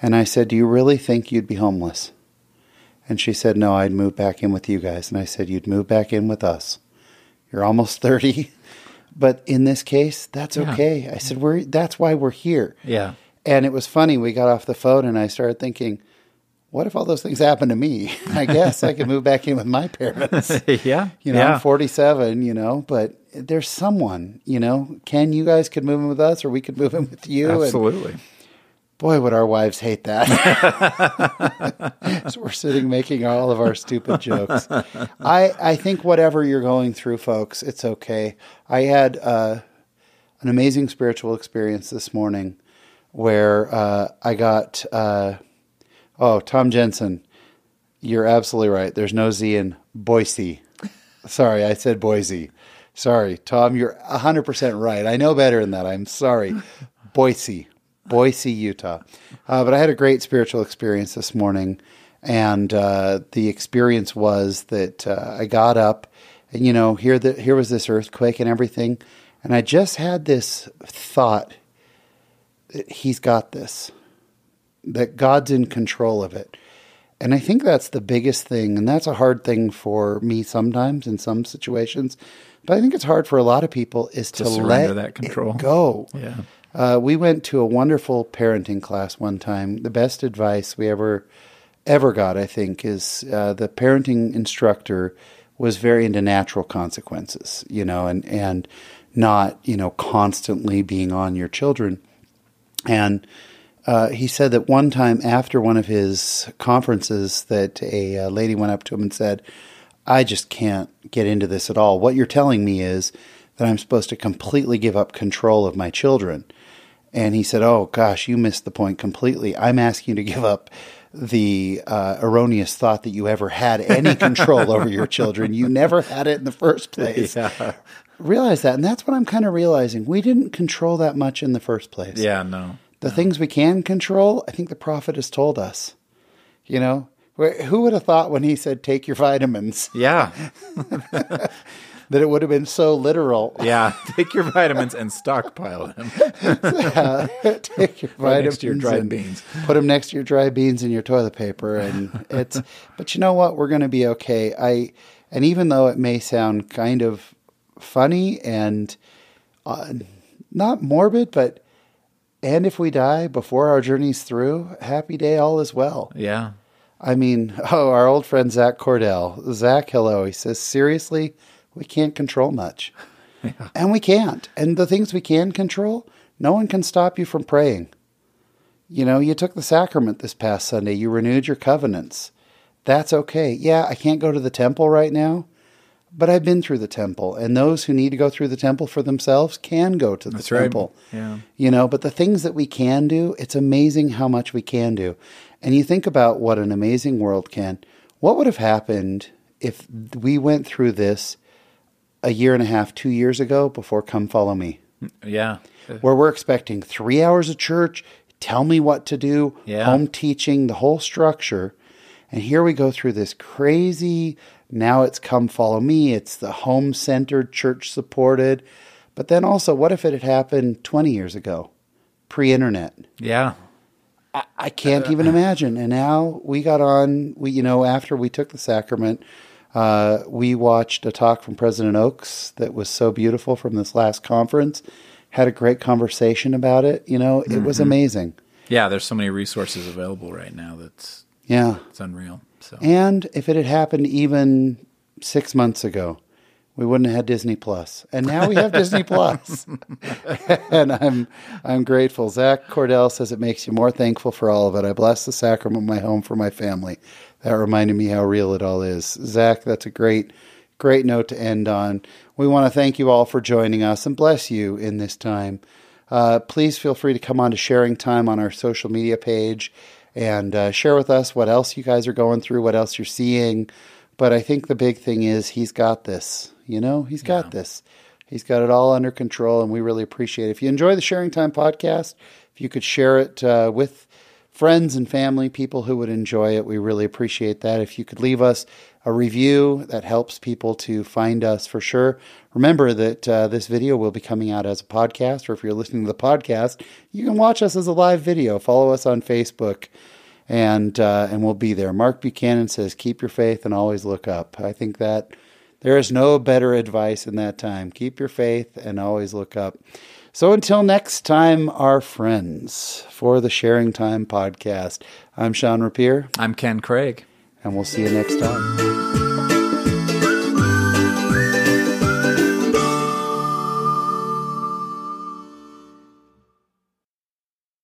And I said, Do you really think you'd be homeless? And she said, No, I'd move back in with you guys. And I said, You'd move back in with us. You're almost 30. But in this case, that's Yeah. okay. I said, we're, That's why we're here. Yeah. And it was funny. We got off the phone and I started thinking, what if all those things happen to me? I guess I could move back in with my parents. yeah. You know, yeah. I'm 47, you know, but there's someone, you know, Ken, you guys could move in with us or we could move in with you. And Absolutely. Boy, would our wives hate that. so we're sitting making all of our stupid jokes. I, I think whatever you're going through, folks, it's okay. I had uh, an amazing spiritual experience this morning where uh, I got, uh, oh, Tom Jensen, you're absolutely right. There's no Z in Boise. Sorry, I said Boise. Sorry, Tom, you're 100% right. I know better than that. I'm sorry. Boise, Boise, Utah. Uh, but I had a great spiritual experience this morning. And uh, the experience was that uh, I got up and, you know, here, the, here was this earthquake and everything. And I just had this thought that he's got this, that God's in control of it. And I think that's the biggest thing. And that's a hard thing for me sometimes in some situations. But I think it's hard for a lot of people is to, To let that control. go. Yeah. Uh, we went to a wonderful parenting class one time. The best advice we ever ever got, I think, is uh, the parenting instructor was very into natural consequences, you know, and and not you know constantly being on your children. And uh, he said that one time after one of his conferences, that a uh, lady went up to him and said, "I just can't get into this at all. What you're telling me is that I'm supposed to completely give up control of my children." And he said, "Oh gosh, you missed the point completely. I'm asking you to give up." The uh, erroneous thought that you ever had any control over your children. You never had it in the first place. Yeah. Realize that. And that's what I'm kind of realizing. We didn't control that much in the first place. Yeah. No. The things we can control, I think the prophet has told us. You know, Who would have thought when he said take your vitamins Yeah. that it would have been so literal? Yeah. Take your vitamins and stockpile them. take your vitamins next to your dried beans. Put them next to your dry beans and your toilet paper, and it's. but you know what? We're going to be okay. I and even though it may sound kind of funny and uh, not morbid, but and if we die before our journey's through, happy day, all is well. Yeah. I mean, oh, our old friend Zach Cordell. Zach, hello. He says, seriously, we can't control much. And we can't. And the things we can control, no one can stop you from praying. You know, you took the sacrament this past Sunday, you renewed your covenants. That's okay. Yeah, I can't go to the temple right now, but I've been through the temple. And those who need to go through the temple for themselves can go to the That's right. temple. Yeah. You know, but the things that we can do, it's amazing how much we can do. And you think about what an amazing world can. What would have happened if we went through this a year and a half, two years ago before Come Follow Me? Yeah. Where we're expecting three hours of church, tell me what to do, Yeah. home teaching, the whole structure. And here we go through this crazy, now it's Come Follow Me, it's the home centered, church supported. But then also, what if it had happened 20 years ago, pre internet? Yeah. I, I can't even imagine. And now we got on, we, you know, after we took the sacrament, uh, we watched a talk from President Oaks that was so beautiful from this last conference. Had a great conversation about it. You know, it was amazing. Yeah. There's so many resources available right now that's Yeah. it's unreal. So And if it had happened even six months ago, we wouldn't have had Disney Plus, and now we have Disney Plus. Plus, and I'm I'm grateful. Zach Cordell says it makes you more thankful for all of it. I bless the sacrament of my home for my family. That reminded me how real it all is. Zach, that's a great great note to end on. We want to thank you all for joining us and bless you in this time. Uh, please feel free to come on to sharing time on our social media page and uh, share with us what else you guys are going through, what else you're seeing. But I think the big thing is he's got this. You know, he's got this. He's got it all under control, and we really appreciate it. If you enjoy the Sharing Time podcast, if you could share it uh, with friends and family, people who would enjoy it, we really appreciate that. If you could leave us a review, that helps people to find us for sure. Remember that uh, this video will be coming out as a podcast, or if you're listening to the podcast, you can watch us as a live video. Follow us on Facebook and uh, and we'll be there. Mark Buchanan says, "Keep your faith and always look up." I think that there is no better advice in that time. Keep your faith and always look up. So until next time, our friends, for the Sharing Time podcast, I'm Sean Rapier, I'm Ken Craig. and we'll see you next time.